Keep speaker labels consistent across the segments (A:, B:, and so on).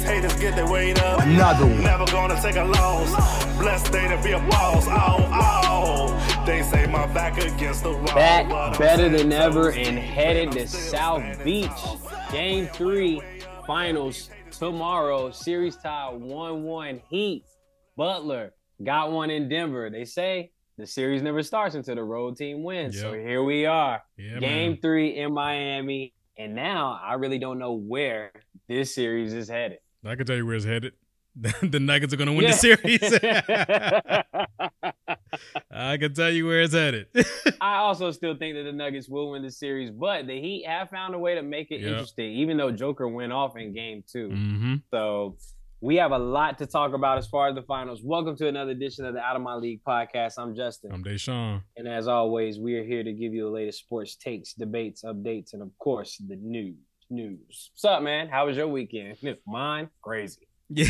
A: These haters get their weight up.
B: Another one.
A: Never gonna take a loss. Blessed day to be a boss. Oh, oh. They say my back against the wall.
C: Back better than ever and headed to South Beach. Game three, finals tomorrow. Series tie 1 1 Heat. Butler got one in Denver. They say the series never starts until the road team wins. Yep. So here we are. Yeah, Game man. three in Miami. And now I really don't know where this series is headed.
D: I can tell you where it's headed. the Nuggets are going to win yeah. the series. I can tell you where it's headed.
C: I also still think that the Nuggets will win the series, but the Heat have found a way to make it yep. interesting, even though Joker went off in game 2
D: mm-hmm.
C: So we have a lot to talk about as far as the finals. Welcome to another edition of the Out of My League podcast. I'm Justin.
D: I'm Dashawn.
C: And as always, we are here to give you the latest sports takes, debates, updates, and of course, the news. News. What's up, man? How was your weekend? Mine, crazy.
D: Yeah.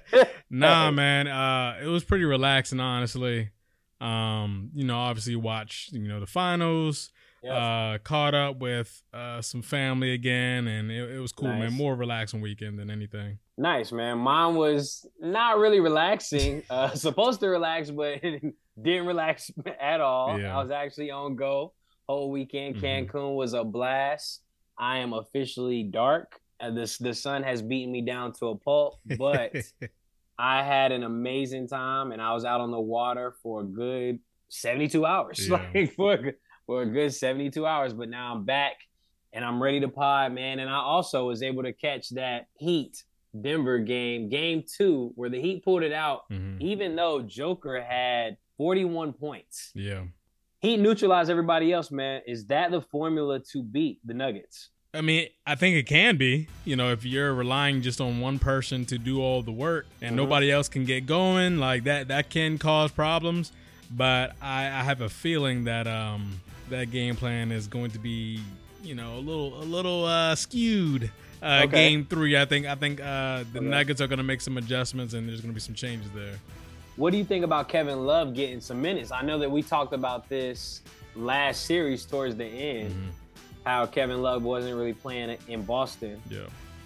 D: nah, man. Uh, it was pretty relaxing, honestly. Um, you know, obviously watch, you know, the finals Yep. Uh, caught up with uh, some family again, and it, it was cool, nice. man. More relaxing weekend than anything.
C: Nice, man. Mine was not really relaxing. uh, supposed to relax, but didn't relax at all. Yeah. I was actually on go whole weekend. Mm-hmm. Cancun was a blast. I am officially dark. Uh, this the sun has beaten me down to a pulp, but I had an amazing time, and I was out on the water for a good seventy two hours. Yeah. Like for for a good 72 hours, but now I'm back and I'm ready to pod, man. And I also was able to catch that Heat Denver game, game two, where the Heat pulled it out, mm-hmm. even though Joker had 41 points.
D: Yeah.
C: Heat neutralized everybody else, man. Is that the formula to beat the Nuggets?
D: I mean, I think it can be. You know, if you're relying just on one person to do all the work and mm-hmm. nobody else can get going, like that, that can cause problems. But I, I have a feeling that um, that game plan is going to be, you know, a little a little uh, skewed. Uh, okay. Game three, I think I think uh, the okay. Nuggets are going to make some adjustments, and there's going to be some changes there.
C: What do you think about Kevin Love getting some minutes? I know that we talked about this last series towards the end, mm-hmm. how Kevin Love wasn't really playing in Boston.
D: Yeah.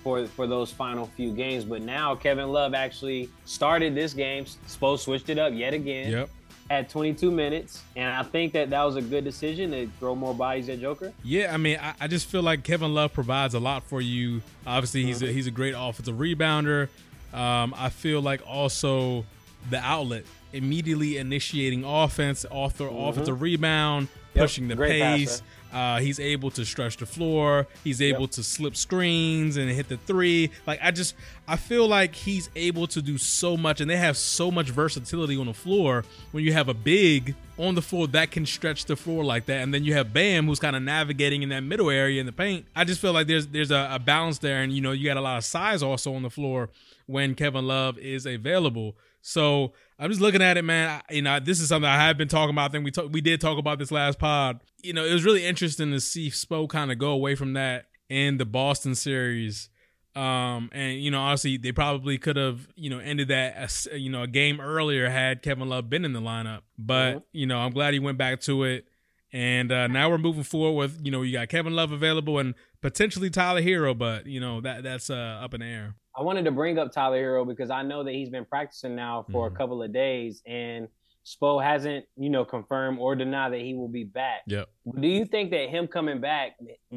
C: For, for those final few games, but now Kevin Love actually started this game. Spo switched it up yet again.
D: Yep
C: at 22 minutes, and I think that that was a good decision to throw more bodies at Joker.
D: Yeah, I mean, I, I just feel like Kevin Love provides a lot for you. Obviously, he's a, he's a great offensive rebounder. Um, I feel like also the outlet, immediately initiating offense, author mm-hmm. offensive rebound, yep. pushing the great pace. Uh, he's able to stretch the floor. He's able yep. to slip screens and hit the three. Like I just, I feel like he's able to do so much, and they have so much versatility on the floor. When you have a big on the floor that can stretch the floor like that, and then you have Bam who's kind of navigating in that middle area in the paint. I just feel like there's there's a, a balance there, and you know you got a lot of size also on the floor when Kevin Love is available. So I'm just looking at it, man. I, you know, this is something I have been talking about. I think we talk, we did talk about this last pod. You know, it was really interesting to see Spo kind of go away from that in the Boston series. Um, and you know, honestly, they probably could have, you know, ended that, you know, a game earlier had Kevin Love been in the lineup. But mm-hmm. you know, I'm glad he went back to it. And uh, now we're moving forward with, you know, you got Kevin Love available and potentially Tyler Herro, but you know that that's uh, up in the air.
C: I wanted to bring up Tyler Herro because I know that he's been practicing now for mm-hmm. a couple of days and Spo hasn't, you know, confirmed or denied that he will be back.
D: Yep.
C: Do you think that him coming back,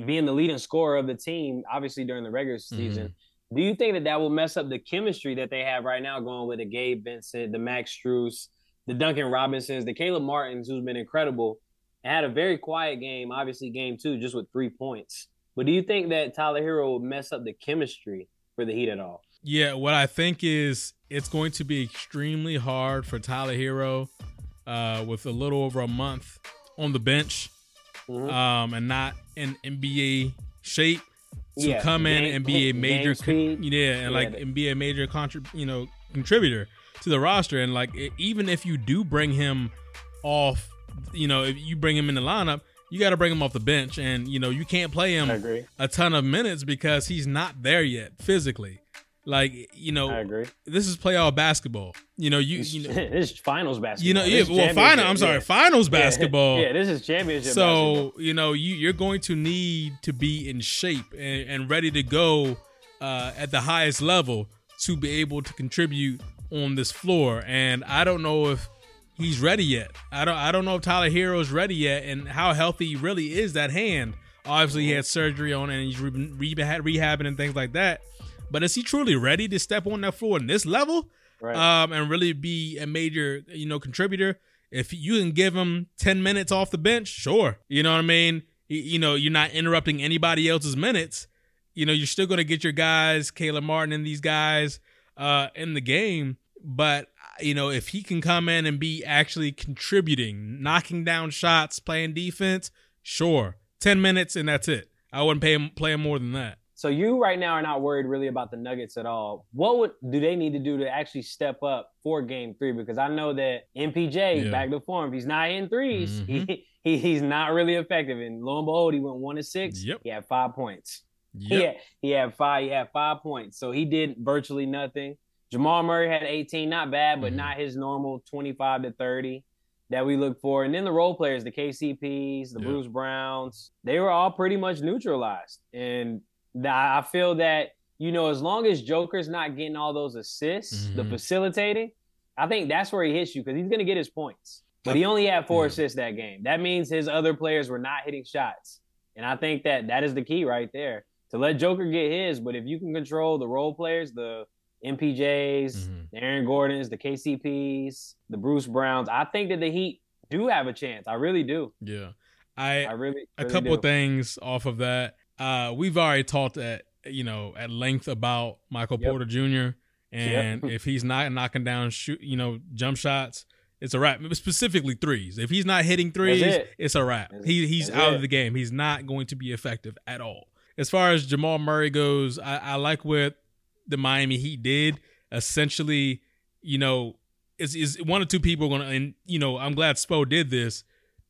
C: being the leading scorer of the team, obviously during the regular mm-hmm. season, mm-hmm. do you think that that will mess up the chemistry that they have right now going with the Gabe Vincent, the Max Strus, the Duncan Robinsons, the Caleb Martins, who's been incredible, and had a very quiet game, obviously game two, just with three points. But do you think that Tyler Herro will mess up the chemistry for the Heat at all?
D: Yeah, what I think is it's going to be extremely hard for Tyler Herro uh, with a little over a month on the bench mm-hmm. um, and not in NBA shape to yeah, come in and be a major, con- yeah, and yeah, like and be a major contrib- you know, contributor to the roster. And like, it, even if you do bring him off you know, if you bring him in the lineup, you got to bring him off the bench, and you know you can't play him a ton of minutes because he's not there yet physically. Like you know,
C: I agree.
D: This is playoff basketball. You know, you, you know,
C: this is finals basketball.
D: You know, yeah, well, final. I'm sorry, yeah. finals basketball.
C: Yeah, this is championship.
D: So
C: basketball.
D: you know, you you're going to need to be in shape and, and ready to go uh, at the highest level to be able to contribute on this floor. And I don't know if he's ready yet. I don't I don't know if Tyler Herro is ready yet, and how healthy really is that hand. Obviously, he had surgery on and he's re- rehabbing and things like that. But is he truly ready to step on that floor in this level, right. um, and really be a major you know contributor? If you can give him ten minutes off the bench, sure. You know what I mean. You know, you're not interrupting anybody else's minutes. You know, you're still going to get your guys, Caleb Martin and these guys, uh, in the game. But you know, if he can come in and be actually contributing, knocking down shots, playing defense, sure, ten minutes and that's it. I wouldn't pay him play him more than that.
C: So you right now are not worried really about the Nuggets at all. What would do they need to do to actually step up for Game Three? Because I know that MPJ yeah. back to form. If he's not in 3s mm-hmm. he, he, he's not really effective. And lo and behold, he went one to six.
D: Yep.
C: He had five points. Yep. He had, he had five. He had five points. So he did virtually nothing. Jamal Murray had 18, not bad, but mm-hmm. not his normal 25 to 30 that we look for. And then the role players, the KCPs, the Bruce Browns, they were all pretty much neutralized. And I feel that you know as long as Joker's not getting all those assists, mm-hmm. the facilitating, I think that's where he hits you because he's going to get his points. But he only had four yeah. assists that game. That means his other players were not hitting shots, and I think that that is the key right there to let Joker get his. But if you can control the role players, the MPJs, mm-hmm. the Aaron Gordons, the KCPs, the Bruce Browns, I think that the Heat do have a chance. I really do.
D: Yeah. I, I really, really a couple do. things off of that. Uh, we've already talked at you know at length about Michael yep. Porter Jr. and yep. if he's not knocking down shoot you know jump shots, it's a wrap. Specifically threes. If he's not hitting threes, it. it's a wrap. he he's out it. of the game. He's not going to be effective at all. As far as Jamal Murray goes, I, I like what the Miami Heat did. Essentially, you know, is is one or two people going to, and you know, I'm glad Spo did this.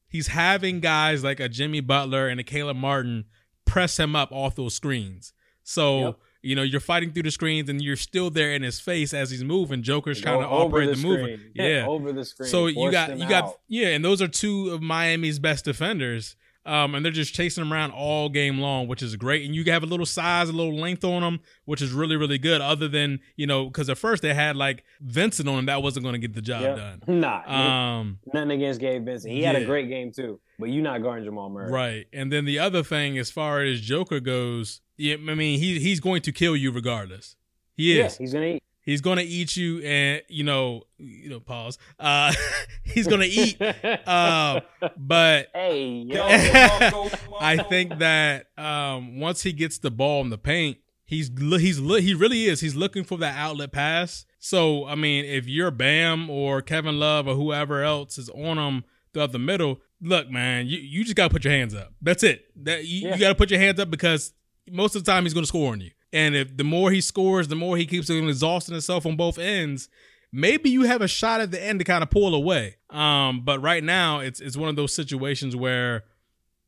D: He's having guys like a Jimmy Butler and a Caleb Martin press him up off those screens. So yep. you know you're fighting through the screens and you're still there in his face as he's moving. Joker's trying to operate the, the movement. Yeah.
C: over the screen.
D: So you got you got yeah, and those are two of Miami's best defenders. Um, and they're just chasing them around all game long, which is great. And you have a little size, a little length on them, which is really, really good. Other than you know, because at first they had like Vincent on them, that wasn't going to get the job yep. done.
C: Nah, um, nothing against Gabe Vincent. He yeah. had a great game too, but you're not guarding Jamal Murray,
D: right? And then the other thing, as far as Joker goes, yeah, I mean, he he's going to kill you regardless. He is.
C: Yeah, he's gonna eat.
D: He's gonna eat you, and you know, you know, pause. Uh, he's gonna eat. uh, but
C: hey, yo,
D: I think that um, once he gets the ball in the paint, he's he's he really is. He's looking for that outlet pass. So I mean, if you're Bam or Kevin Love or whoever else is on him throughout the middle, look, man, you, you just gotta put your hands up. That's it. That you, yeah. you gotta put your hands up because most of the time he's gonna score on you. And if the more he scores, the more he keeps exhausting himself on both ends, maybe you have a shot at the end to kind of pull away. Um, but right now it's it's one of those situations where,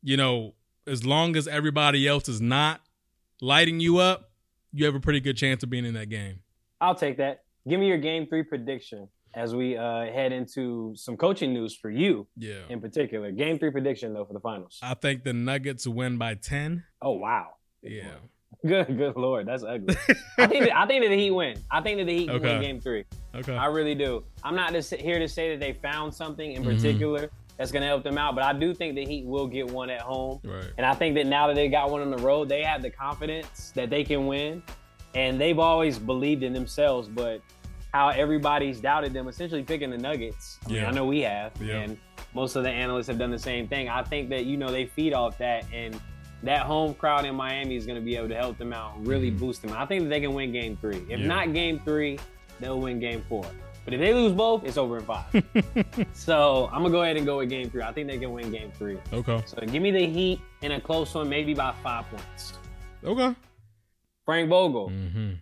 D: you know, as long as everybody else is not lighting you up, you have a pretty good chance of being in that game.
C: I'll take that. Give me your game three prediction as we uh, head into some coaching news for you.
D: Yeah.
C: In particular. Game three prediction though for the finals.
D: I think the Nuggets win by ten.
C: Oh wow.
D: Yeah.
C: Good, good lord, that's ugly. I think that, I think that the Heat win. I think that the Heat okay. win Game Three.
D: Okay,
C: I really do. I'm not just here to say that they found something in mm-hmm. particular that's going to help them out, but I do think the Heat will get one at home.
D: Right.
C: And I think that now that they got one on the road, they have the confidence that they can win, and they've always believed in themselves. But how everybody's doubted them, essentially picking the Nuggets. I mean, yeah. I know we have, yeah. and most of the analysts have done the same thing. I think that you know they feed off that and that home crowd in Miami is going to be able to help them out, really mm-hmm. boost them. I think that they can win Game Three. If yeah. not Game Three, they'll win Game Four. But if they lose both, it's over in five. so I'm gonna go ahead and go with Game Three. I think they can win Game Three.
D: Okay.
C: So give me the Heat in a close one, maybe by five points.
D: Okay.
C: Frank Vogel.
D: Mm-hmm.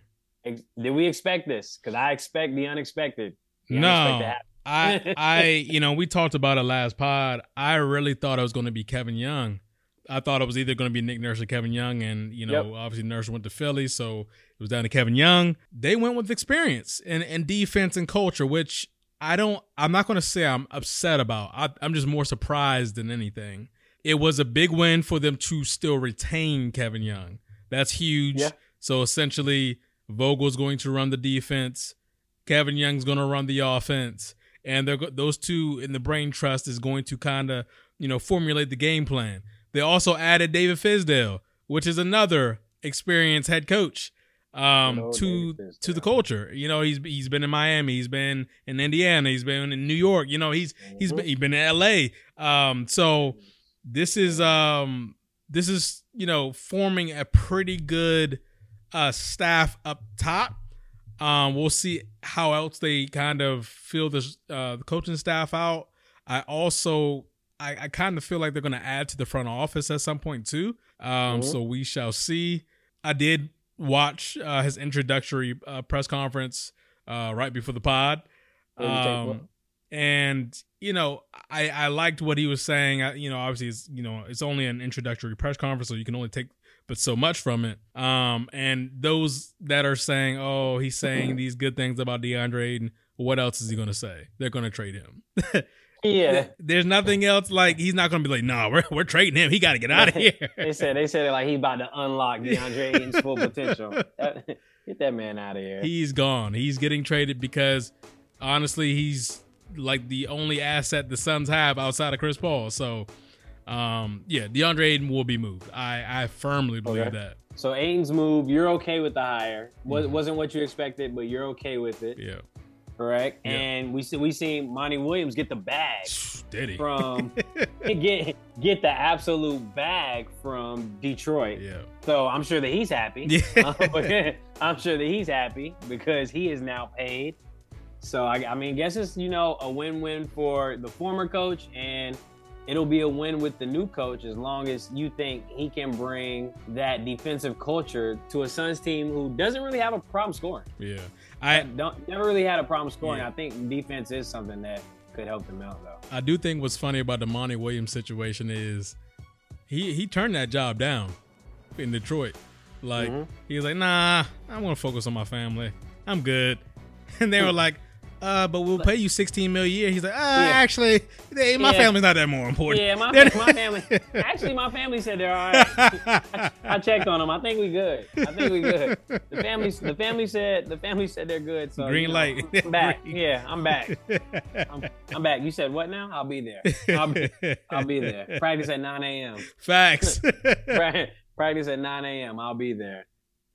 C: Ex- did we expect this? Because I expect the unexpected. The
D: no, I I you know we talked about it last pod. I really thought it was going to be Kevin Young. I thought it was either going to be Nick Nurse or Kevin Young, and you know yep. obviously Nurse went to Philly, so it was down to Kevin Young. They went with experience and and defense and culture, which I don't. I'm not going to say I'm upset about. I, I'm just more surprised than anything. It was a big win for them to still retain Kevin Young. That's huge. Yeah. So essentially, Vogel's going to run the defense. Kevin Young's going to run the offense and those two in the brain trust is going to kind of you know formulate the game plan. They also added David Fizdale, which is another experienced head coach um to to the culture. You know, he's he's been in Miami, he's been in Indiana, he's been in New York. You know, he's mm-hmm. he's been he's been in LA. Um so this is um this is, you know, forming a pretty good uh staff up top. Um, we'll see how else they kind of fill this uh, the coaching staff out. I also I, I kind of feel like they're going to add to the front office at some point too. Um, mm-hmm. so we shall see. I did watch uh, his introductory uh, press conference uh, right before the pod, um, and you know I I liked what he was saying. I, you know, obviously it's you know it's only an introductory press conference, so you can only take but so much from it. Um, and those that are saying, "Oh, he's saying these good things about DeAndre Ayton," what else is he going to say? They're going to trade him.
C: yeah,
D: there's nothing else. Like he's not going to be like, "No, nah, we're we're trading him. He got to get out of here."
C: they said they said like he about to unlock DeAndre Ayton's full potential. Get that man out of here.
D: He's gone. He's getting traded because honestly, he's like the only asset the Suns have outside of Chris Paul. So um, yeah, DeAndre Ayton will be moved. I, I firmly believe okay. that.
C: So Ayton's move, you're okay with the hire. Was, mm-hmm. Wasn't what you expected, but you're okay with it.
D: Yeah.
C: Correct. Yeah. And we see we seen Monty Williams get the bag
D: Did he?
C: from get get the absolute bag from Detroit.
D: Yeah.
C: So I'm sure that he's happy. Yeah. I'm sure that he's happy because he is now paid. So I, I mean, guess it's you know a win-win for the former coach and it'll be a win with the new coach as long as you think he can bring that defensive culture to a Suns team who doesn't really have a problem scoring.
D: Yeah,
C: I don't never really had a problem scoring. Yeah. I think defense is something that could help them out though.
D: I do think what's funny about the Monty Williams situation is he he turned that job down in Detroit. Like mm-hmm. he was like, nah, I want to focus on my family. I'm good. And they were like, uh, but we'll pay you 16 million a year. He's like, uh, yeah. actually, they, my yeah. family's not that more important.
C: Yeah, my, my family. Actually, my family said they're all right. I, I, checked on them. I think we good. I think we good. The family, the family said, the family said they're good. So
D: green
C: you know,
D: light.
C: I'm back. Yeah, I'm back. I'm, I'm, back. You said what now? I'll be there. I'll be, I'll be there. Practice at 9 a.m.
D: Facts.
C: Practice at 9 a.m. I'll be there.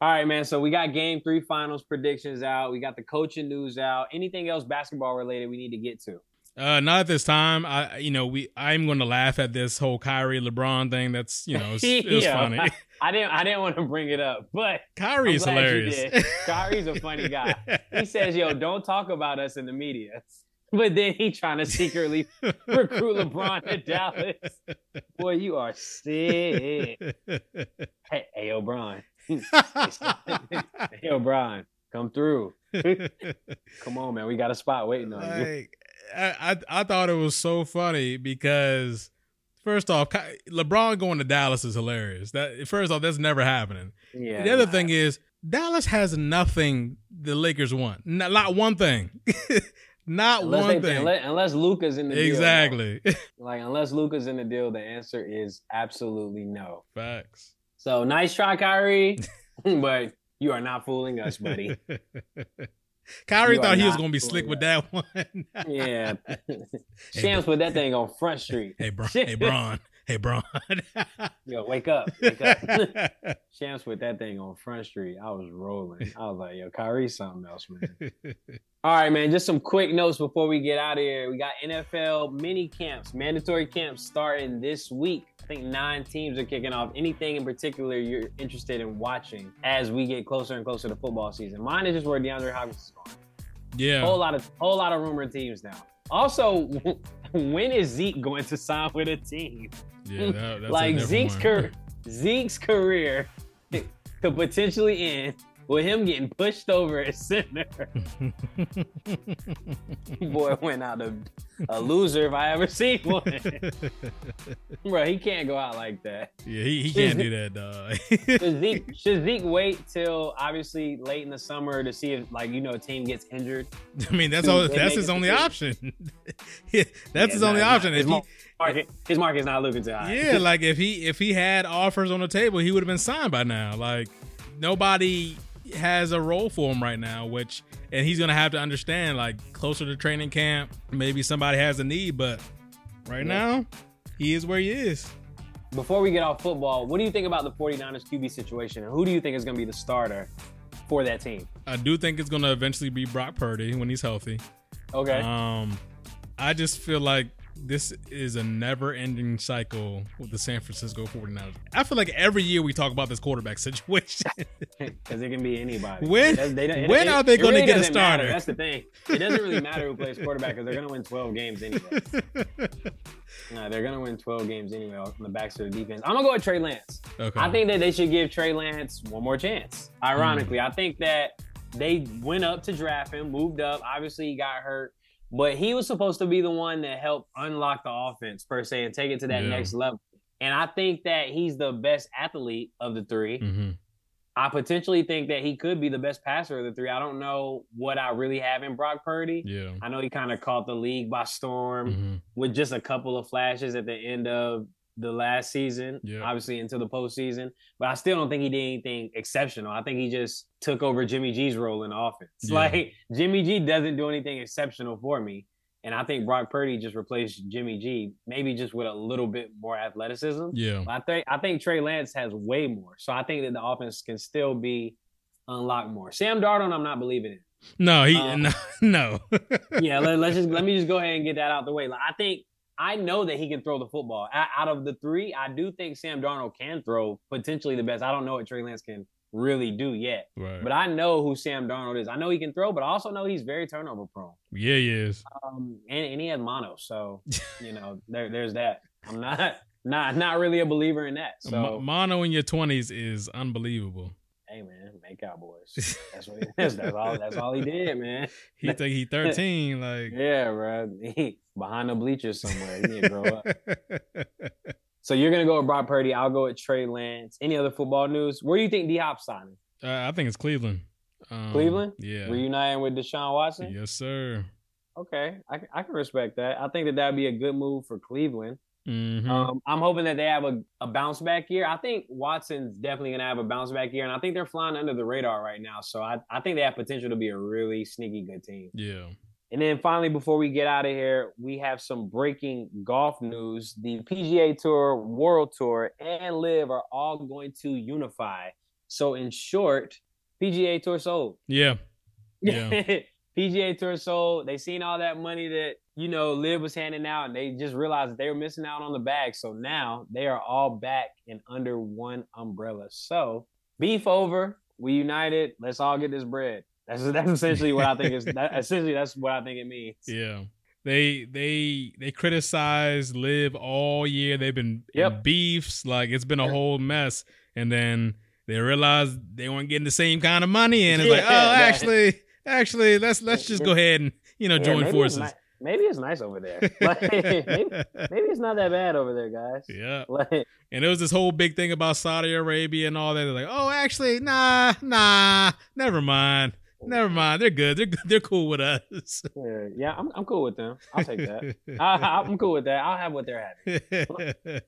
C: All right, man. So we got game three finals predictions out. We got the coaching news out. Anything else basketball related we need to get to?
D: Uh, not at this time. I, you know, we. I'm going to laugh at this whole Kyrie LeBron thing. That's, you know, it's, it's yeah, funny.
C: I, didn't. I didn't want to bring it up, but
D: Kyrie is hilarious.
C: Kyrie's a funny guy. He says, "Yo, don't talk about us in the media." But then he trying to secretly recruit LeBron to Dallas. Boy, you are sick. Hey, hey, LeBron. hey, O'Brien, come through. come on, man. We got a spot waiting on like, you.
D: I, I, I thought it was so funny because first off, LeBron going to Dallas is hilarious. That first off, that's never happening. Yeah. The other thing is Dallas has nothing the Lakers want. Not, not one thing. not unless one thing.
C: Unless, unless Luka's in the
D: exactly.
C: deal. Exactly. like unless Luka's in the deal, the answer is absolutely no.
D: Facts.
C: So nice try, Kyrie, but you are not fooling us, buddy.
D: Kyrie you thought he was gonna be slick us. with that one.
C: yeah, Shams hey, put that thing on Front Street.
D: Hey, Bron. hey, Bron. Hey, Bron.
C: yo, wake up, wake up. Shams put that thing on Front Street. I was rolling. I was like, yo, Kyrie's something else, man. All right, man. Just some quick notes before we get out of here. We got NFL mini camps, mandatory camps starting this week. I think nine teams are kicking off. Anything in particular you're interested in watching as we get closer and closer to football season? Mine is just where DeAndre Hopkins is going.
D: Yeah,
C: whole lot of whole lot of rumored teams now. Also, when is Zeke going to sign with a team?
D: Yeah, that,
C: like Zeke's career, Zeke's career could potentially end with him getting pushed over at center. Boy went out a, a loser if I ever seen one. Bro, he can't go out like that.
D: Yeah, he, he can't do that, dog.
C: should, Zeke, should Zeke wait till obviously late in the summer to see if like you know a team gets injured?
D: I mean that's all that's his only option. that's yeah, his only option.
C: His, he, market, his market's not looking too high.
D: Yeah, like if he if he had offers on the table, he would have been signed by now. Like nobody has a role for him right now, which and he's gonna have to understand like closer to training camp, maybe somebody has a need, but right yeah. now he is where he is.
C: Before we get off football, what do you think about the 49ers QB situation and who do you think is gonna be the starter for that team?
D: I do think it's gonna eventually be Brock Purdy when he's healthy.
C: Okay.
D: Um I just feel like this is a never-ending cycle with the San Francisco 49ers. I feel like every year we talk about this quarterback situation
C: because it can be anybody.
D: When does, they it, when it, are they going really to get a starter?
C: Matter. That's the thing. It doesn't really matter who plays quarterback because they're going to win 12 games anyway. no, they're going to win 12 games anyway on the backs of the defense. I'm going to go with Trey Lance. Okay. I think that they should give Trey Lance one more chance. Ironically, mm. I think that they went up to draft him, moved up. Obviously, he got hurt but he was supposed to be the one that helped unlock the offense per se and take it to that yeah. next level. And I think that he's the best athlete of the 3 mm-hmm. I potentially think that he could be the best passer of the three. I don't know what I really have in Brock Purdy.
D: Yeah.
C: I know he kind of caught the league by storm mm-hmm. with just a couple of flashes at the end of the last season, yeah. obviously into the postseason. But I still don't think he did anything exceptional. I think he just took over Jimmy G's role in the offense. Yeah. Like Jimmy G doesn't do anything exceptional for me. And I think Brock Purdy just replaced Jimmy G, maybe just with a little bit more athleticism.
D: Yeah.
C: But I think I think Trey Lance has way more. So I think that the offense can still be unlocked more. Sam Darnold, I'm not believing in.
D: No, he um, no. no.
C: yeah, let, us just let me just go ahead and get that out the way. Like I think I know that he can throw the football. Out of the three, I do think Sam Darnold can throw potentially the best. I don't know what Trey Lance can really do yet.
D: Right.
C: But I know who Sam Darnold is. I know he can throw, but I also know he's very turnover prone.
D: Yeah, he is.
C: Um, and, and he has mono, so you know there, there's that. I'm not not not really a believer in that. So
D: mono in your twenties is unbelievable
C: hey man, make Cowboys. That's what he, that's, that's all. That's all he did, man.
D: He think he thirteen, like
C: yeah, bro. He behind the bleachers somewhere. He to grow up. so you're gonna go with Brock Purdy. I'll go with Trey Lance. Any other football news? Where do you think D Hop signing?
D: Uh, I think it's Cleveland.
C: Um, Cleveland?
D: Yeah.
C: Reuniting with Deshaun Watson?
D: Yes, sir.
C: Okay, I, I can respect that. I think that that'd be a good move for Cleveland.
D: Mm-hmm.
C: Um, I'm hoping that they have a, a bounce back year. I think Watson's definitely going to have a bounce back year, and I think they're flying under the radar right now. So I, I think they have potential to be a really sneaky good team.
D: Yeah.
C: And then finally, before we get out of here, we have some breaking golf news. The PGA Tour, World Tour, and LIV are all going to unify. So in short, PGA Tour sold.
D: Yeah. Yeah.
C: PGA Tour sold. They seen all that money that you know LIV was handing out, and they just realized that they were missing out on the bag. So now they are all back and under one umbrella. So beef over. We united. Let's all get this bread. That's that's essentially what I think is. That, essentially, that's what I think it means.
D: Yeah. They they they criticize LIV all year. They've been yep. beefs. Like it's been a whole mess. And then they realized they weren't getting the same kind of money, and it's yeah, like, oh, actually, actually, let's let's just go ahead and you know yeah, join forces.
C: Ni- maybe it's nice over there. Like, maybe, maybe, it's not that bad over there, guys.
D: Yeah. Like, and there was this whole big thing about Saudi Arabia and all that. They're like, oh, actually, nah, nah, never mind. Never mind. They're good. They're good. They're cool with us.
C: Yeah, yeah I'm, I'm cool with them. I'll take that. I, I'm cool with that. I'll have what they're having.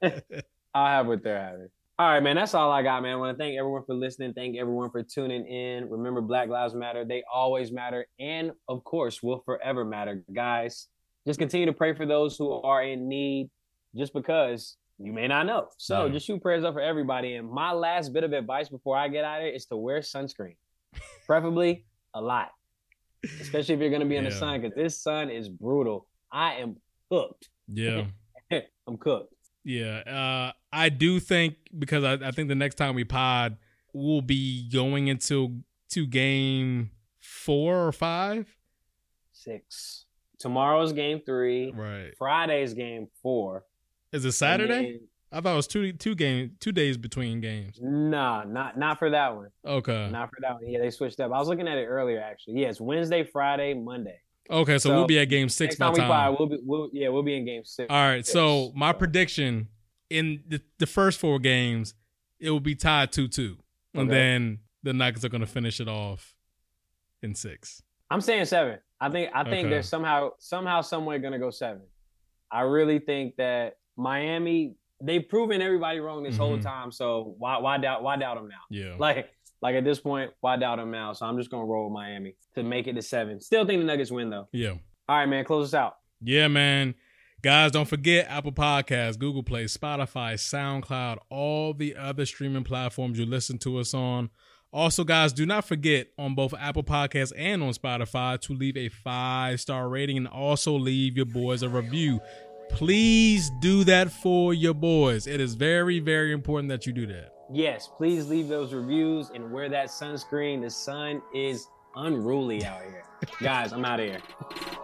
C: I'll have what they're having. All right, man. That's all I got, man. I want to thank everyone for listening. Thank everyone for tuning in. Remember, Black Lives Matter. They always matter. And of course, will forever matter. Guys, just continue to pray for those who are in need just because you may not know. So yeah. just shoot prayers up for everybody. And my last bit of advice before I get out of here is to wear sunscreen, preferably a lot, especially if you're going to be in yeah. the sun because this sun is brutal. I am cooked.
D: Yeah.
C: I'm cooked.
D: Yeah, uh, I do think because I, I, think the next time we pod, we'll be going into to game four or five,
C: six. Tomorrow's game three.
D: Right.
C: Friday's game four.
D: Is it Saturday? I thought it was two two game two days between games.
C: Nah, not not for that one.
D: Okay.
C: Not for that one. Yeah, they switched up. I was looking at it earlier actually. Yeah, it's Wednesday, Friday, Monday.
D: Okay, so, so we'll be at game six by time. We
C: probably, we'll be, we'll, yeah, we'll be in game six.
D: All right. So my prediction in the, the first four games, it will be tied two two, and okay. then the Nuggets are going to finish it off in six.
C: I'm saying seven. I think I think okay. they're somehow somehow somewhere going to go seven. I really think that Miami they've proven everybody wrong this mm-hmm. whole time. So why why doubt why doubt them now?
D: Yeah.
C: Like like at this point, why doubt them now? So I'm just gonna roll with Miami to make it to seven. Still think the Nuggets win though.
D: Yeah.
C: All right, man. Close us out.
D: Yeah, man. Guys, don't forget Apple Podcasts, Google Play, Spotify, SoundCloud, all the other streaming platforms you listen to us on. Also, guys, do not forget on both Apple Podcasts and on Spotify to leave a five star rating and also leave your boys a review. Please do that for your boys. It is very, very important that you do that.
C: Yes, please leave those reviews and wear that sunscreen. The sun is unruly out here. Guys, I'm out of here.